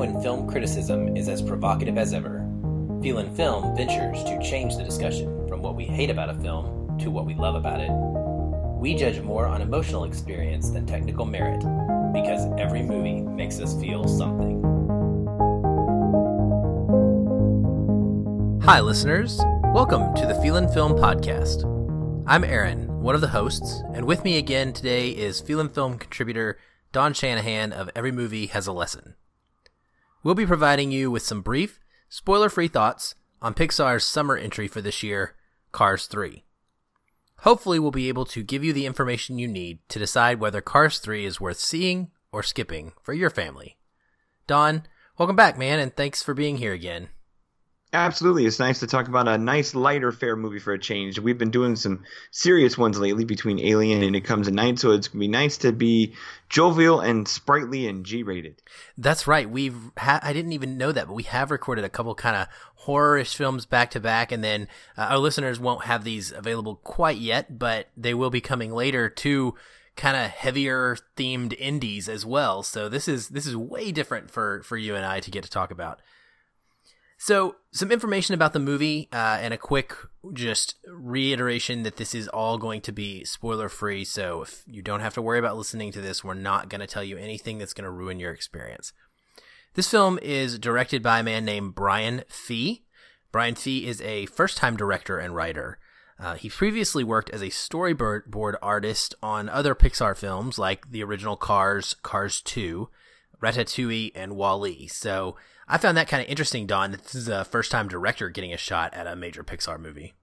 when film criticism is as provocative as ever, Feelin' Film ventures to change the discussion from what we hate about a film to what we love about it. We judge more on emotional experience than technical merit because every movie makes us feel something. Hi, listeners. Welcome to the Feelin' Film Podcast. I'm Aaron, one of the hosts, and with me again today is Feelin' Film contributor Don Shanahan of Every Movie Has a Lesson. We'll be providing you with some brief, spoiler free thoughts on Pixar's summer entry for this year, Cars 3. Hopefully, we'll be able to give you the information you need to decide whether Cars 3 is worth seeing or skipping for your family. Don, welcome back, man, and thanks for being here again. Absolutely. It's nice to talk about a nice, lighter fare movie for a change. We've been doing some serious ones lately between Alien and It Comes at Night, so it's going to be nice to be jovial and sprightly and G rated. That's right. We've ha- I didn't even know that, but we have recorded a couple kind of horrorish films back to back, and then uh, our listeners won't have these available quite yet, but they will be coming later to kind of heavier themed indies as well. So this is this is way different for for you and I to get to talk about. So, some information about the movie uh, and a quick just reiteration that this is all going to be spoiler free. So, if you don't have to worry about listening to this, we're not going to tell you anything that's going to ruin your experience. This film is directed by a man named Brian Fee. Brian Fee is a first time director and writer. Uh, he previously worked as a storyboard artist on other Pixar films like the original Cars, Cars 2, Ratatouille, and WALL-E. So I found that kind of interesting, Don. This is a first time director getting a shot at a major Pixar movie.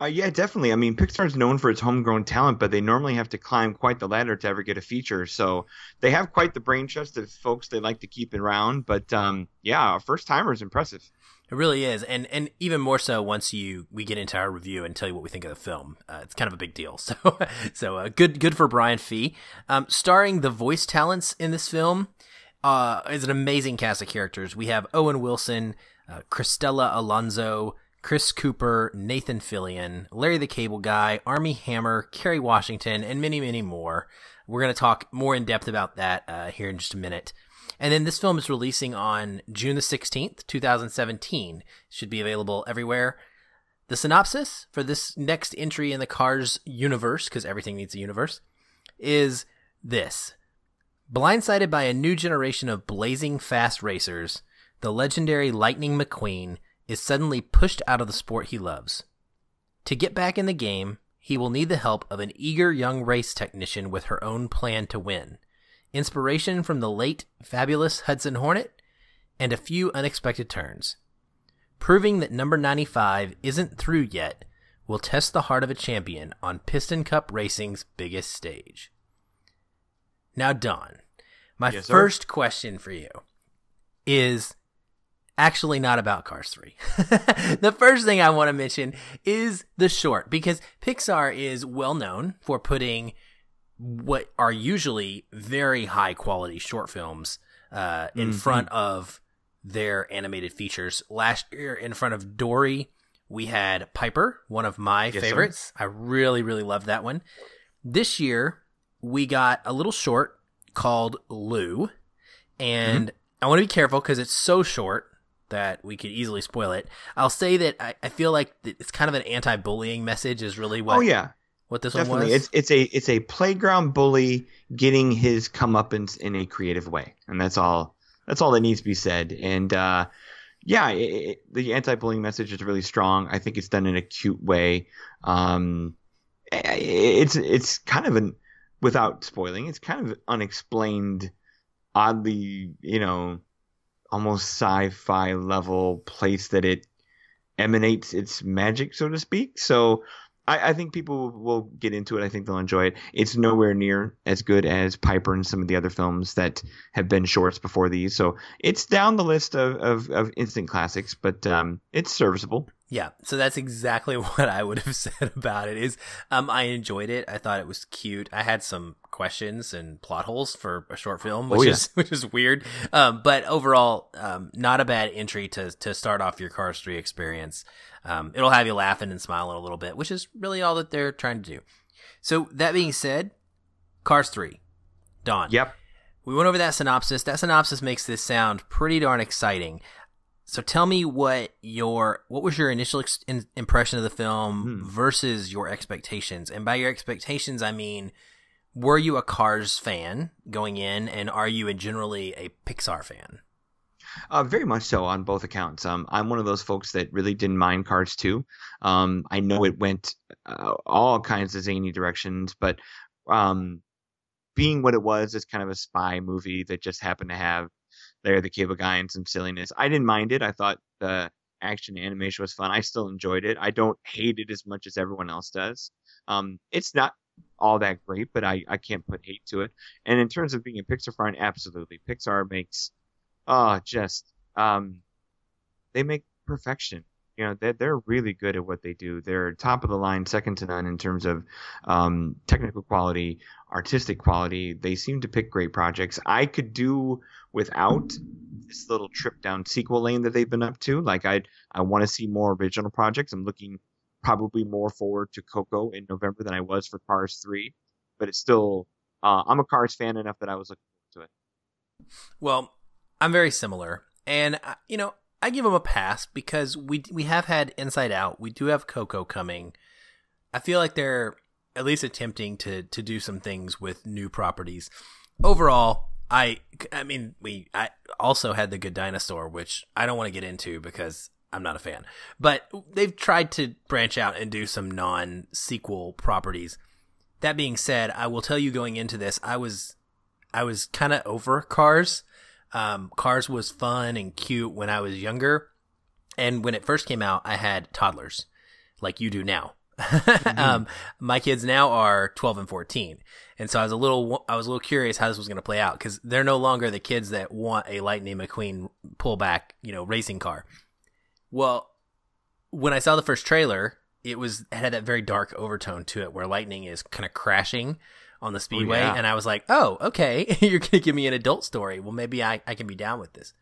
Uh, yeah, definitely. I mean, Pixar's known for its homegrown talent, but they normally have to climb quite the ladder to ever get a feature. So they have quite the brain trust of folks they like to keep around. But um, yeah, first timer is impressive. It really is, and and even more so once you we get into our review and tell you what we think of the film. Uh, it's kind of a big deal. So so uh, good good for Brian Fee, um, starring the voice talents in this film uh, is an amazing cast of characters. We have Owen Wilson, uh, Cristela Alonzo, Chris Cooper, Nathan Fillion, Larry the Cable Guy, Armie Hammer, Kerry Washington, and many, many more. We're going to talk more in depth about that uh, here in just a minute. And then this film is releasing on June the 16th, 2017. Should be available everywhere. The synopsis for this next entry in the Cars universe, because everything needs a universe, is this. Blindsided by a new generation of blazing fast racers, the legendary Lightning McQueen is suddenly pushed out of the sport he loves. To get back in the game, he will need the help of an eager young race technician with her own plan to win, inspiration from the late fabulous Hudson Hornet, and a few unexpected turns. Proving that number 95 isn't through yet will test the heart of a champion on Piston Cup Racing's biggest stage. Now, Don, my yes, first question for you is actually not about Cars 3. the first thing I want to mention is the short because Pixar is well known for putting what are usually very high quality short films uh, in mm-hmm. front of their animated features. Last year, in front of Dory, we had Piper, one of my yes, favorites. Sir. I really, really loved that one. This year, we got a little short called Lou, and mm-hmm. I want to be careful because it's so short that we could easily spoil it. I'll say that I, I feel like it's kind of an anti-bullying message is really what. Oh yeah, what this Definitely. one was. It's it's a it's a playground bully getting his comeuppance in a creative way, and that's all. That's all that needs to be said. And uh, yeah, it, it, the anti-bullying message is really strong. I think it's done in a cute way. Um, it's it's kind of an without spoiling, it's kind of unexplained, oddly, you know, almost sci-fi level place that it emanates its magic, so to speak. So I, I, think people will get into it. I think they'll enjoy it. It's nowhere near as good as Piper and some of the other films that have been shorts before these. So it's down the list of, of, of instant classics, but um, it's serviceable. Yeah, so that's exactly what I would have said about it. Is um, I enjoyed it. I thought it was cute. I had some questions and plot holes for a short film, which oh, yeah. is which is weird. Um, but overall, um, not a bad entry to to start off your Cars Three experience. Um, it'll have you laughing and smiling a little bit, which is really all that they're trying to do. So that being said, Cars Three, Don. Yep. we went over that synopsis. That synopsis makes this sound pretty darn exciting. So tell me what your what was your initial ex- in, impression of the film hmm. versus your expectations, and by your expectations, I mean were you a Cars fan going in, and are you generally a Pixar fan? Uh, very much so on both accounts. Um, I'm one of those folks that really didn't mind Cars 2. Um, I know it went uh, all kinds of zany directions, but um, being what it was it's kind of a spy movie that just happened to have Larry the Cable Guy and some silliness, I didn't mind it. I thought the action animation was fun. I still enjoyed it. I don't hate it as much as everyone else does. Um, it's not all that great, but I, I can't put hate to it. And in terms of being a Pixar fan, absolutely. Pixar makes oh, just um, they make perfection. You know, they're, they're really good at what they do. They're top of the line, second to none in terms of um, technical quality, artistic quality. They seem to pick great projects. I could do without this little trip down sequel lane that they've been up to. Like I, I want to see more original projects. I'm looking probably more forward to Coco in November than I was for Cars Three, but it's still. Uh, I'm a Cars fan enough that I was looking forward to it. Well, I'm very similar, and uh, you know, I give them a pass because we we have had Inside Out. We do have Coco coming. I feel like they're at least attempting to to do some things with new properties. Overall, I I mean, we I also had the Good Dinosaur, which I don't want to get into because I'm not a fan. But they've tried to branch out and do some non sequel properties. That being said, I will tell you going into this, I was I was kind of over Cars. Um, Cars was fun and cute when I was younger, and when it first came out, I had toddlers, like you do now. mm-hmm. um, my kids now are 12 and 14, and so I was a little I was a little curious how this was going to play out because they're no longer the kids that want a Lightning McQueen pullback, you know, racing car. Well, when I saw the first trailer, it was it had that very dark overtone to it where Lightning is kind of crashing on the oh, speedway oh, yeah. and i was like oh okay you're gonna give me an adult story well maybe I, I can be down with this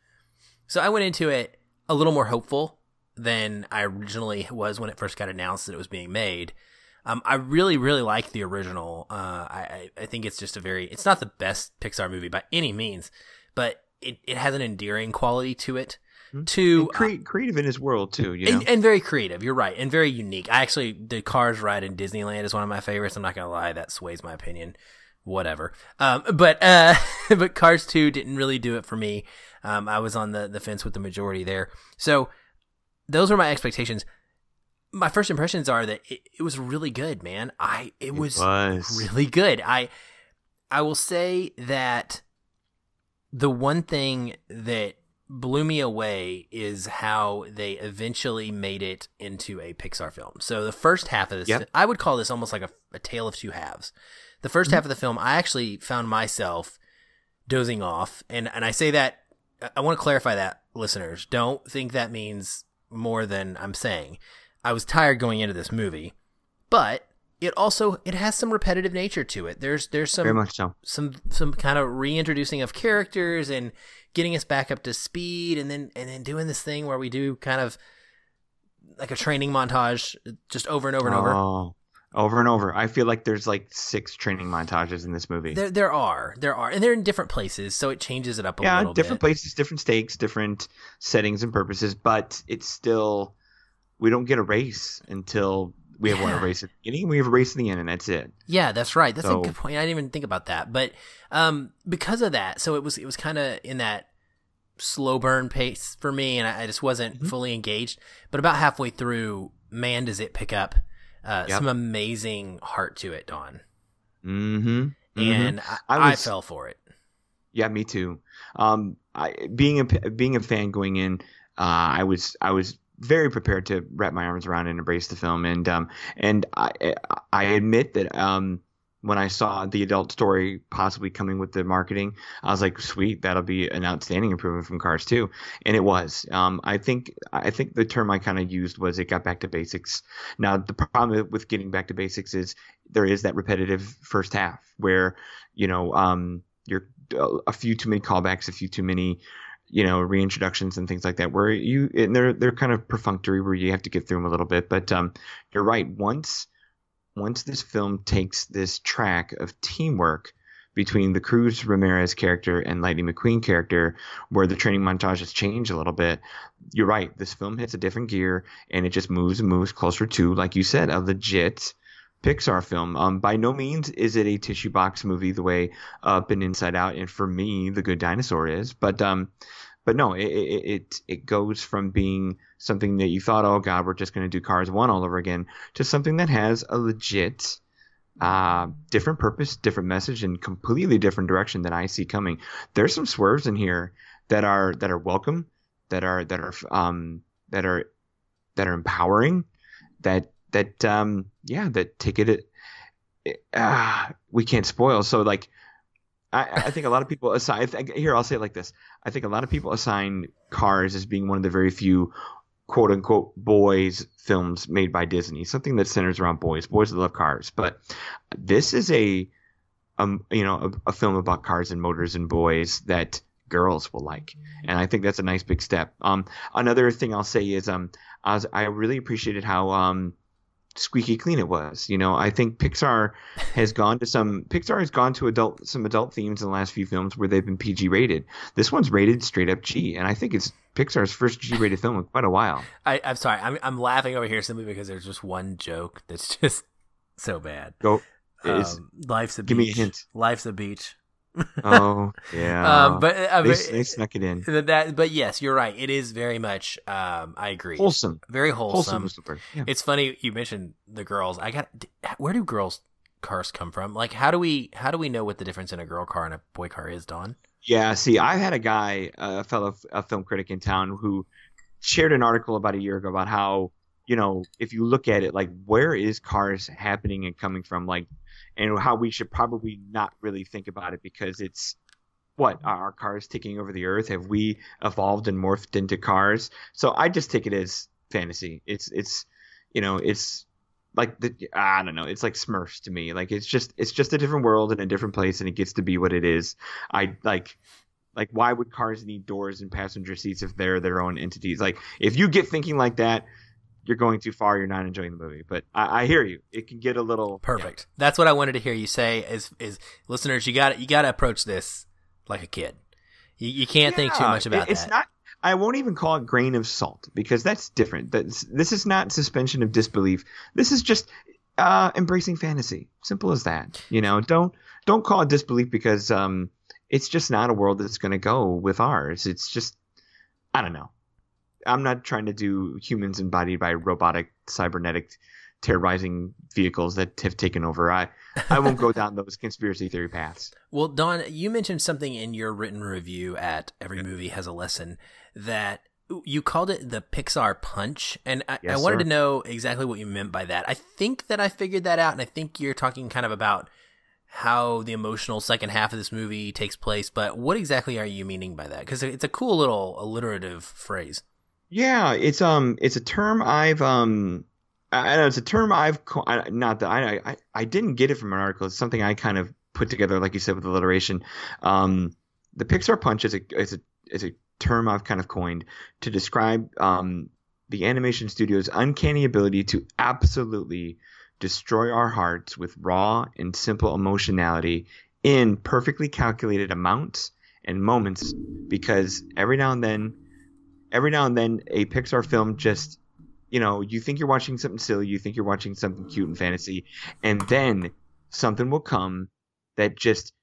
so i went into it a little more hopeful than i originally was when it first got announced that it was being made um, i really really like the original uh, I, I think it's just a very it's not the best pixar movie by any means but it, it has an endearing quality to it. To cre- uh, creative in his world too, you know? and, and, very creative. You're right, and very unique. I actually the Cars ride in Disneyland is one of my favorites. I'm not gonna lie, that sways my opinion. Whatever. Um, but uh, but Cars Two didn't really do it for me. Um, I was on the the fence with the majority there. So those were my expectations. My first impressions are that it, it was really good, man. I it, it was, was really good. I I will say that the one thing that blew me away is how they eventually made it into a Pixar film. So the first half of this, yep. I would call this almost like a, a tale of two halves. The 1st mm-hmm. half of the film, I actually found myself dozing off, and and I say that I want to clarify that listeners don't think that means more than I'm saying. I was tired going into this movie, but it also it has some repetitive nature to it. There's there's some so. some some kind of reintroducing of characters and getting us back up to speed, and then and then doing this thing where we do kind of like a training montage just over and over and over. Oh, over and over. I feel like there's like six training montages in this movie. There, there are, there are, and they're in different places, so it changes it up a yeah, little. Yeah, different places, different stakes, different settings and purposes, but it's still we don't get a race until we have yeah. one race at the beginning, we have a race at the end, and that's it. Yeah, that's right. That's so, a good point. I didn't even think about that, but um, because of that, so it was it was kind of in that slow burn pace for me, and I, I just wasn't mm-hmm. fully engaged. But about halfway through, man, does it pick up uh, yep. some amazing heart to it, Don. Mm-hmm. mm-hmm. And I, I, was, I, fell for it. Yeah, me too. Um, I being a being a fan going in, uh, I was I was very prepared to wrap my arms around and embrace the film. And um, and I I admit that um, when I saw the adult story possibly coming with the marketing, I was like, sweet, that'll be an outstanding improvement from Cars 2. And it was. Um, I think I think the term I kind of used was it got back to basics. Now the problem with getting back to basics is there is that repetitive first half where you know um, you're a few too many callbacks, a few too many you know reintroductions and things like that where you and they're they're kind of perfunctory where you have to get through them a little bit but um, you're right once once this film takes this track of teamwork between the Cruz Ramirez character and Lightning McQueen character, where the training montages change a little bit. You're right. This film hits a different gear, and it just moves and moves closer to, like you said, a legit Pixar film. Um, by no means is it a tissue box movie the way Up and Inside Out, and for me, The Good Dinosaur is. But um, but no, it, it it goes from being something that you thought, oh god, we're just going to do Cars One all over again, to something that has a legit, uh, different purpose, different message, and completely different direction that I see coming. There's some swerves in here that are that are welcome, that are that are um that are that are empowering, that that um yeah that take it. Uh, we can't spoil. So like I, I, think a lot of people assign here. I'll say it like this: I think a lot of people assign Cars as being one of the very few "quote unquote" boys films made by Disney, something that centers around boys, boys that love cars. But this is a, um, you know, a, a film about cars and motors and boys that girls will like, and I think that's a nice big step. Um, another thing I'll say is um, I, was, I really appreciated how um squeaky clean it was. You know, I think Pixar has gone to some Pixar has gone to adult some adult themes in the last few films where they've been PG rated. This one's rated straight up G, and I think it's Pixar's first G rated film in quite a while. I, am sorry, I'm I'm laughing over here simply because there's just one joke that's just so bad. Go. Um, life's a give beach. me a hint. Life's a beach oh yeah. Um, but uh, they, they, snuck it in. That, but yes, you're right. It is very much. Um, I agree. Wholesome. Very wholesome. wholesome yeah. It's funny you mentioned the girls. I got. Where do girls cars come from? Like, how do we how do we know what the difference in a girl car and a boy car is, Don? Yeah. See, I had a guy, a fellow a film critic in town, who shared an article about a year ago about how you know if you look at it, like where is cars happening and coming from, like and how we should probably not really think about it because it's what are our cars taking over the earth? Have we evolved and morphed into cars? So i just take it as fantasy. It's it's you know it's like the i don't know it's like smurfs to me. Like it's just it's just a different world and a different place and it gets to be what it is. I like like why would cars need doors and passenger seats if they're their own entities? Like if you get thinking like that you're going too far. You're not enjoying the movie. But I, I hear you. It can get a little perfect. Yeah. That's what I wanted to hear you say. Is is listeners, you got you got to approach this like a kid. You, you can't yeah, think too much about it, it's that. not. I won't even call it grain of salt because that's different. That's, this is not suspension of disbelief. This is just uh, embracing fantasy. Simple as that. You know, don't don't call it disbelief because um, it's just not a world that's going to go with ours. It's just I don't know. I'm not trying to do humans embodied by robotic cybernetic terrorizing vehicles that have taken over. I I won't go down those conspiracy theory paths. Well, Don, you mentioned something in your written review at Every Movie Has a Lesson that you called it the Pixar punch, and I, yes, I wanted sir. to know exactly what you meant by that. I think that I figured that out, and I think you're talking kind of about how the emotional second half of this movie takes place. But what exactly are you meaning by that? Because it's a cool little alliterative phrase. Yeah, it's um, it's a term I've um, I know it's a term I've not that I I I didn't get it from an article. It's something I kind of put together, like you said, with alliteration. Um, the Pixar punch is a is a is a term I've kind of coined to describe um the animation studio's uncanny ability to absolutely destroy our hearts with raw and simple emotionality in perfectly calculated amounts and moments because every now and then every now and then a Pixar film just you know, you think you're watching something silly, you think you're watching something cute and fantasy, and then something will come that just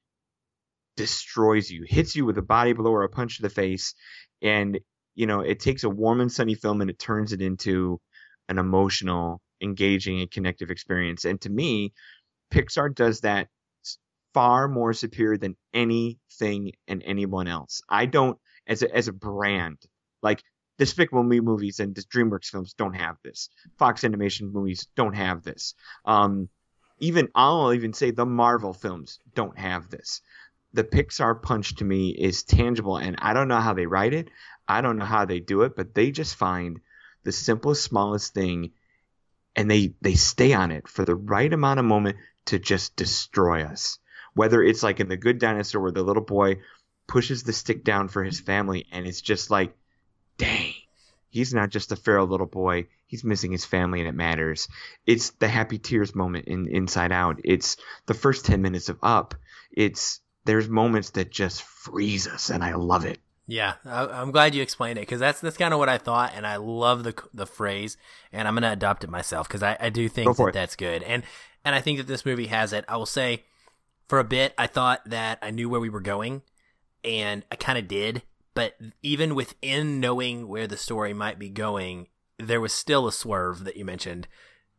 destroys you, hits you with a body blow or a punch to the face, and you know, it takes a warm and sunny film and it turns it into an emotional, engaging, and connective experience. And to me, Pixar does that far more superior than anything and anyone else. I don't as a as a brand like Despicable Me movies and the DreamWorks films don't have this. Fox Animation movies don't have this. Um, even I'll even say the Marvel films don't have this. The Pixar punch to me is tangible, and I don't know how they write it. I don't know how they do it, but they just find the simplest, smallest thing, and they they stay on it for the right amount of moment to just destroy us. Whether it's like in The Good Dinosaur, where the little boy pushes the stick down for his family, and it's just like dang, he's not just a feral little boy. He's missing his family and it matters. It's the happy tears moment in Inside Out. It's the first 10 minutes of Up. It's there's moments that just freeze us, and I love it. Yeah, I, am glad you explained it because that's that's kind of what I thought, and I love the the phrase, and I'm gonna adopt it myself because I, I do think that it. that's good, and and I think that this movie has it. I will say, for a bit, I thought that I knew where we were going, and I kind of did, but even within knowing where the story might be going, there was still a swerve that you mentioned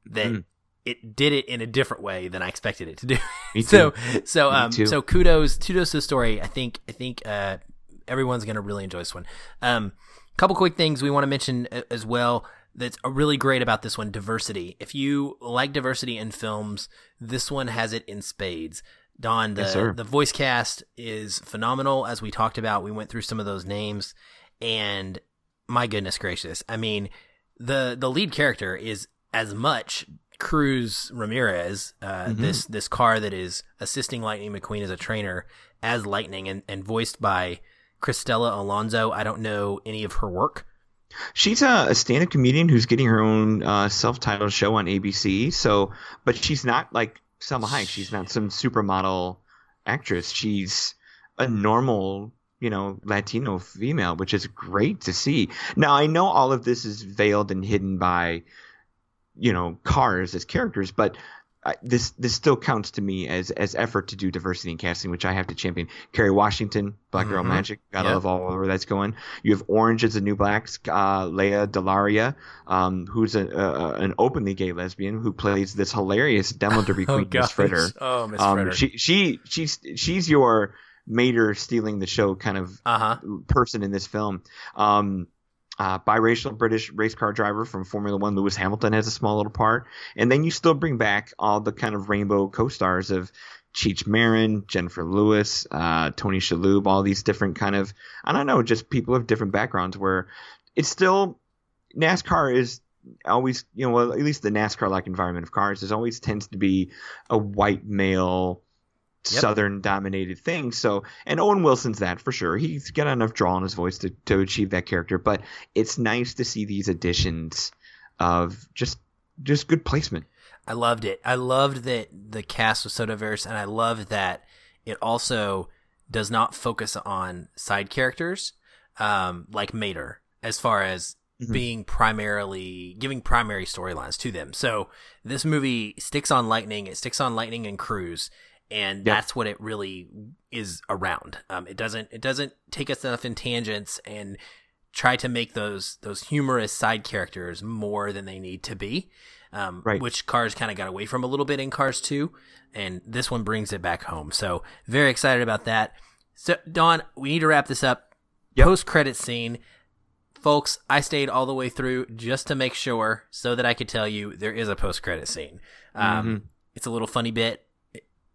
that. Mm it did it in a different way than I expected it to do. so so um so kudos kudos to the story. I think I think uh everyone's gonna really enjoy this one. Um, couple quick things we want to mention as well that's really great about this one diversity. If you like diversity in films, this one has it in spades. Don, the, yes, the voice cast is phenomenal. As we talked about, we went through some of those names, and my goodness gracious, I mean, the the lead character is as much Cruz Ramirez, uh, mm-hmm. this this car that is assisting Lightning McQueen as a trainer as Lightning, and, and voiced by Cristela Alonzo. I don't know any of her work. She's a, a stand-up comedian who's getting her own uh, self-titled show on ABC. So, but she's not like Salma Hayek. She's not some supermodel actress. She's a normal, you know, Latino female, which is great to see. Now, I know all of this is veiled and hidden by, you know, cars as characters, but this this still counts to me as as effort to do diversity in casting, which I have to champion. Kerry Washington, Black Girl mm-hmm. Magic, gotta yep. love all over that's going. You have Orange Is the New Black's, uh, Lea DeLaria, um, who's a, a, an openly gay lesbian who plays this hilarious demo derby queen, oh, Miss Fritter. Oh, Miss um, Fritter. She she she's she's your Mater stealing the show kind of uh-huh. person in this film. Um, uh, biracial British race car driver from Formula One, Lewis Hamilton, has a small little part. And then you still bring back all the kind of rainbow co stars of Cheech Marin, Jennifer Lewis, uh, Tony Shalhoub, all these different kind of, I don't know, just people of different backgrounds where it's still, NASCAR is always, you know, well, at least the NASCAR like environment of cars, is always tends to be a white male yep. southern dominated thing. So, and Owen Wilson's that for sure. He's got enough draw in his voice to, to achieve that character. But it's nice to see these additions of just just good placement. I loved it. I loved that the cast was so diverse, and I loved that it also does not focus on side characters um, like Mater, as far as Mm-hmm. being primarily giving primary storylines to them. So this movie sticks on Lightning. It sticks on Lightning and Cruz, and yep. that's what it really is around. Um, it doesn't it doesn't take us enough in tangents and try to make those those humorous side characters more than they need to be. Um, right. Which Cars kind of got away from a little bit in Cars 2, and this one brings it back home. So very excited about that. So Don, we need to wrap this up. Yep. Post credit scene. Folks, I stayed all the way through just to make sure so that I could tell you there is a post credit scene. Um, mm-hmm. It's a little funny bit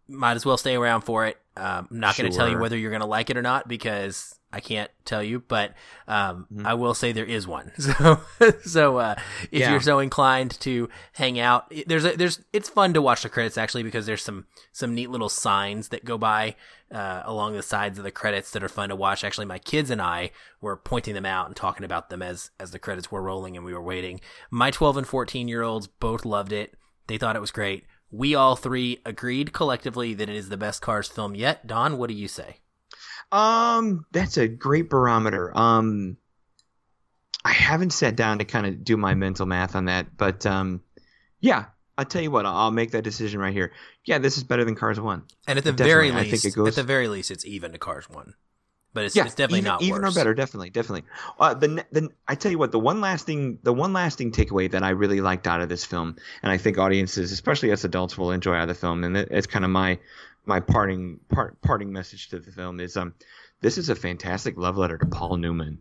might as well stay around for it. Um, I'm not sure. going to tell you whether you're going to like it or not because I can't tell you, but um, mm-hmm. I will say there is one. So, so uh, if yeah. you're so inclined to hang out, there's a, there's it's fun to watch the credits actually because there's some some neat little signs that go by uh, along the sides of the credits that are fun to watch. Actually, my kids and I were pointing them out and talking about them as as the credits were rolling and we were waiting. My 12 and 14 year olds both loved it. They thought it was great we all three agreed collectively that it is the best Cars film yet. Don, what do you say? Um, that's a great barometer. Um, I haven't sat down to kind of do my mental math on that, but um, yeah, I'll tell you what, I'll make that decision right here. Yeah, this is better than Cars One. And at the Definitely, very least, goes... at the very least, it's even to Cars One but it's, yeah, it's definitely even, not even worse. or better. Definitely, definitely. Uh, the the I tell you what, the one lasting the one lasting takeaway that I really liked out of this film, and I think audiences, especially as adults, will enjoy out of the film, and it's kind of my my parting part parting message to the film is um this is a fantastic love letter to Paul Newman.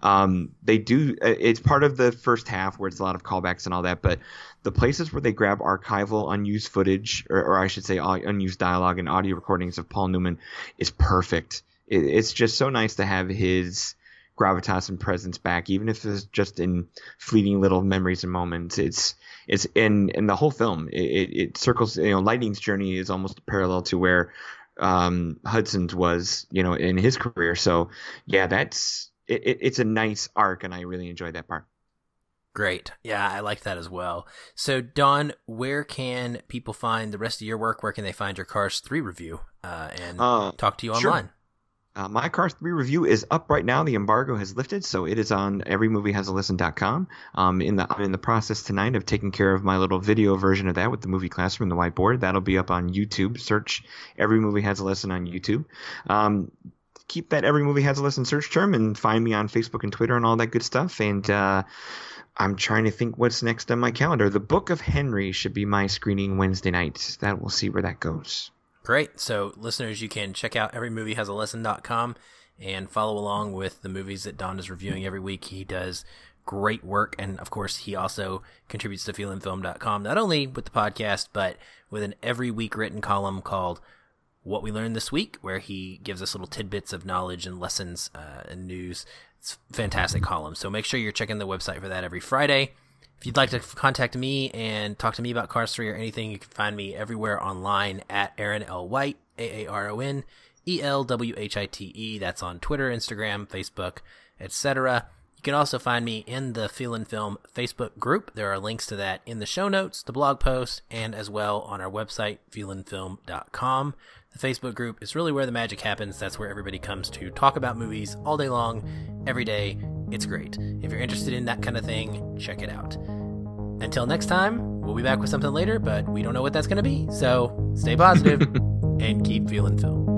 Um, they do uh, it's part of the first half where it's a lot of callbacks and all that, but the places where they grab archival unused footage, or, or I should say unused dialogue and audio recordings of Paul Newman, is perfect it, it's just so nice to have his gravitas and presence back, even if it's just in fleeting little memories and moments. It's it's in in the whole film. It, it, it circles. You know, Lightning's journey is almost parallel to where um, Hudson's was. You know, in his career. So yeah, that's it, it's a nice arc, and I really enjoyed that part. Great. Yeah, I like that as well. So, Don, where can people find the rest of your work? Where can they find your Cars 3 review uh, and uh, talk to you online? sure. Uh, my Cars 3 review is up right now. The embargo has lifted, so it is on everymoviehasalesson.com. Um, in the, I'm in the process tonight of taking care of my little video version of that with the movie classroom, and the whiteboard. That'll be up on YouTube. Search Every Movie Has a Lesson on YouTube. Um, keep that Every Movie Has a Lesson search term and find me on Facebook and Twitter and all that good stuff. And, uh, I'm trying to think what's next on my calendar. The Book of Henry should be my screening Wednesday night. That we'll see where that goes. Great. So, listeners, you can check out everymoviehasalesson.com and follow along with the movies that Don is reviewing every week. He does great work. And of course, he also contributes to feelinfilm.com, not only with the podcast, but with an every week written column called What We Learned This Week, where he gives us little tidbits of knowledge and lessons uh, and news it's fantastic column. So make sure you're checking the website for that every Friday. If you'd like to contact me and talk to me about Cars 3 or anything, you can find me everywhere online at Aaron L. White, A A R O N E L W H I T E. That's on Twitter, Instagram, Facebook, etc. You can also find me in the Feelin' Film Facebook group. There are links to that in the show notes, the blog post, and as well on our website, feelinfilm.com. The Facebook group is really where the magic happens. That's where everybody comes to talk about movies all day long, every day. It's great. If you're interested in that kind of thing, check it out. Until next time, we'll be back with something later, but we don't know what that's going to be. So stay positive and keep feeling film.